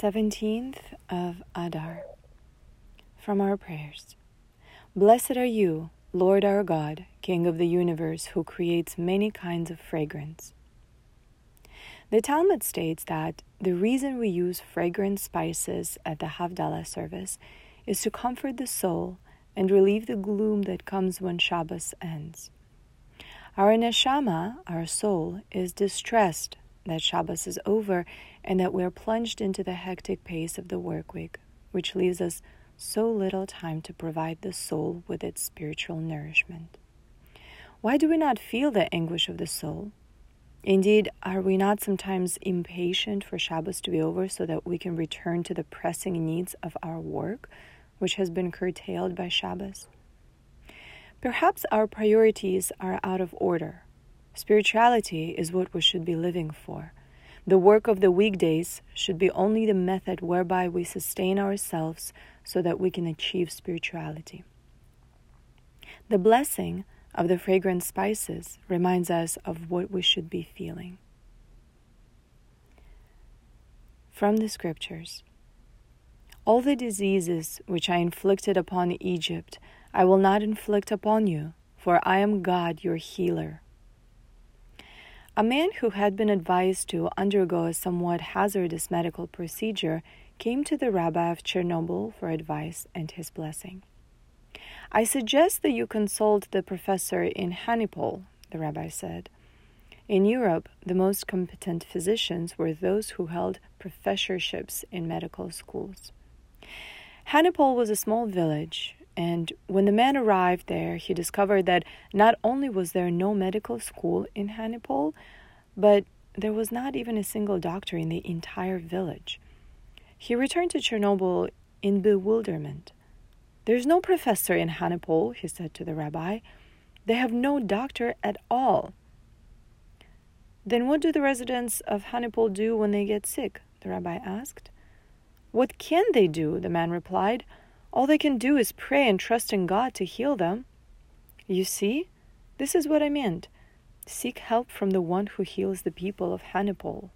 17th of Adar. From our prayers. Blessed are you, Lord our God, King of the universe, who creates many kinds of fragrance. The Talmud states that the reason we use fragrant spices at the Havdalah service is to comfort the soul and relieve the gloom that comes when Shabbos ends. Our neshama, our soul, is distressed that Shabbos is over and that we are plunged into the hectic pace of the work week, which leaves us so little time to provide the soul with its spiritual nourishment. Why do we not feel the anguish of the soul? Indeed, are we not sometimes impatient for Shabbos to be over so that we can return to the pressing needs of our work, which has been curtailed by Shabbos? Perhaps our priorities are out of order Spirituality is what we should be living for. The work of the weekdays should be only the method whereby we sustain ourselves so that we can achieve spirituality. The blessing of the fragrant spices reminds us of what we should be feeling. From the Scriptures All the diseases which I inflicted upon Egypt, I will not inflict upon you, for I am God your healer. A man who had been advised to undergo a somewhat hazardous medical procedure came to the rabbi of Chernobyl for advice and his blessing. I suggest that you consult the professor in Hanipol, the rabbi said. In Europe, the most competent physicians were those who held professorships in medical schools. Hanipol was a small village, and when the man arrived there, he discovered that not only was there no medical school in Hanipol, but there was not even a single doctor in the entire village. He returned to Chernobyl in bewilderment. There's no professor in Hanipol, he said to the rabbi. They have no doctor at all. Then what do the residents of Hanipol do when they get sick? the rabbi asked. What can they do? the man replied. All they can do is pray and trust in God to heal them. You see, this is what I meant. Seek help from the one who heals the people of Hanipol.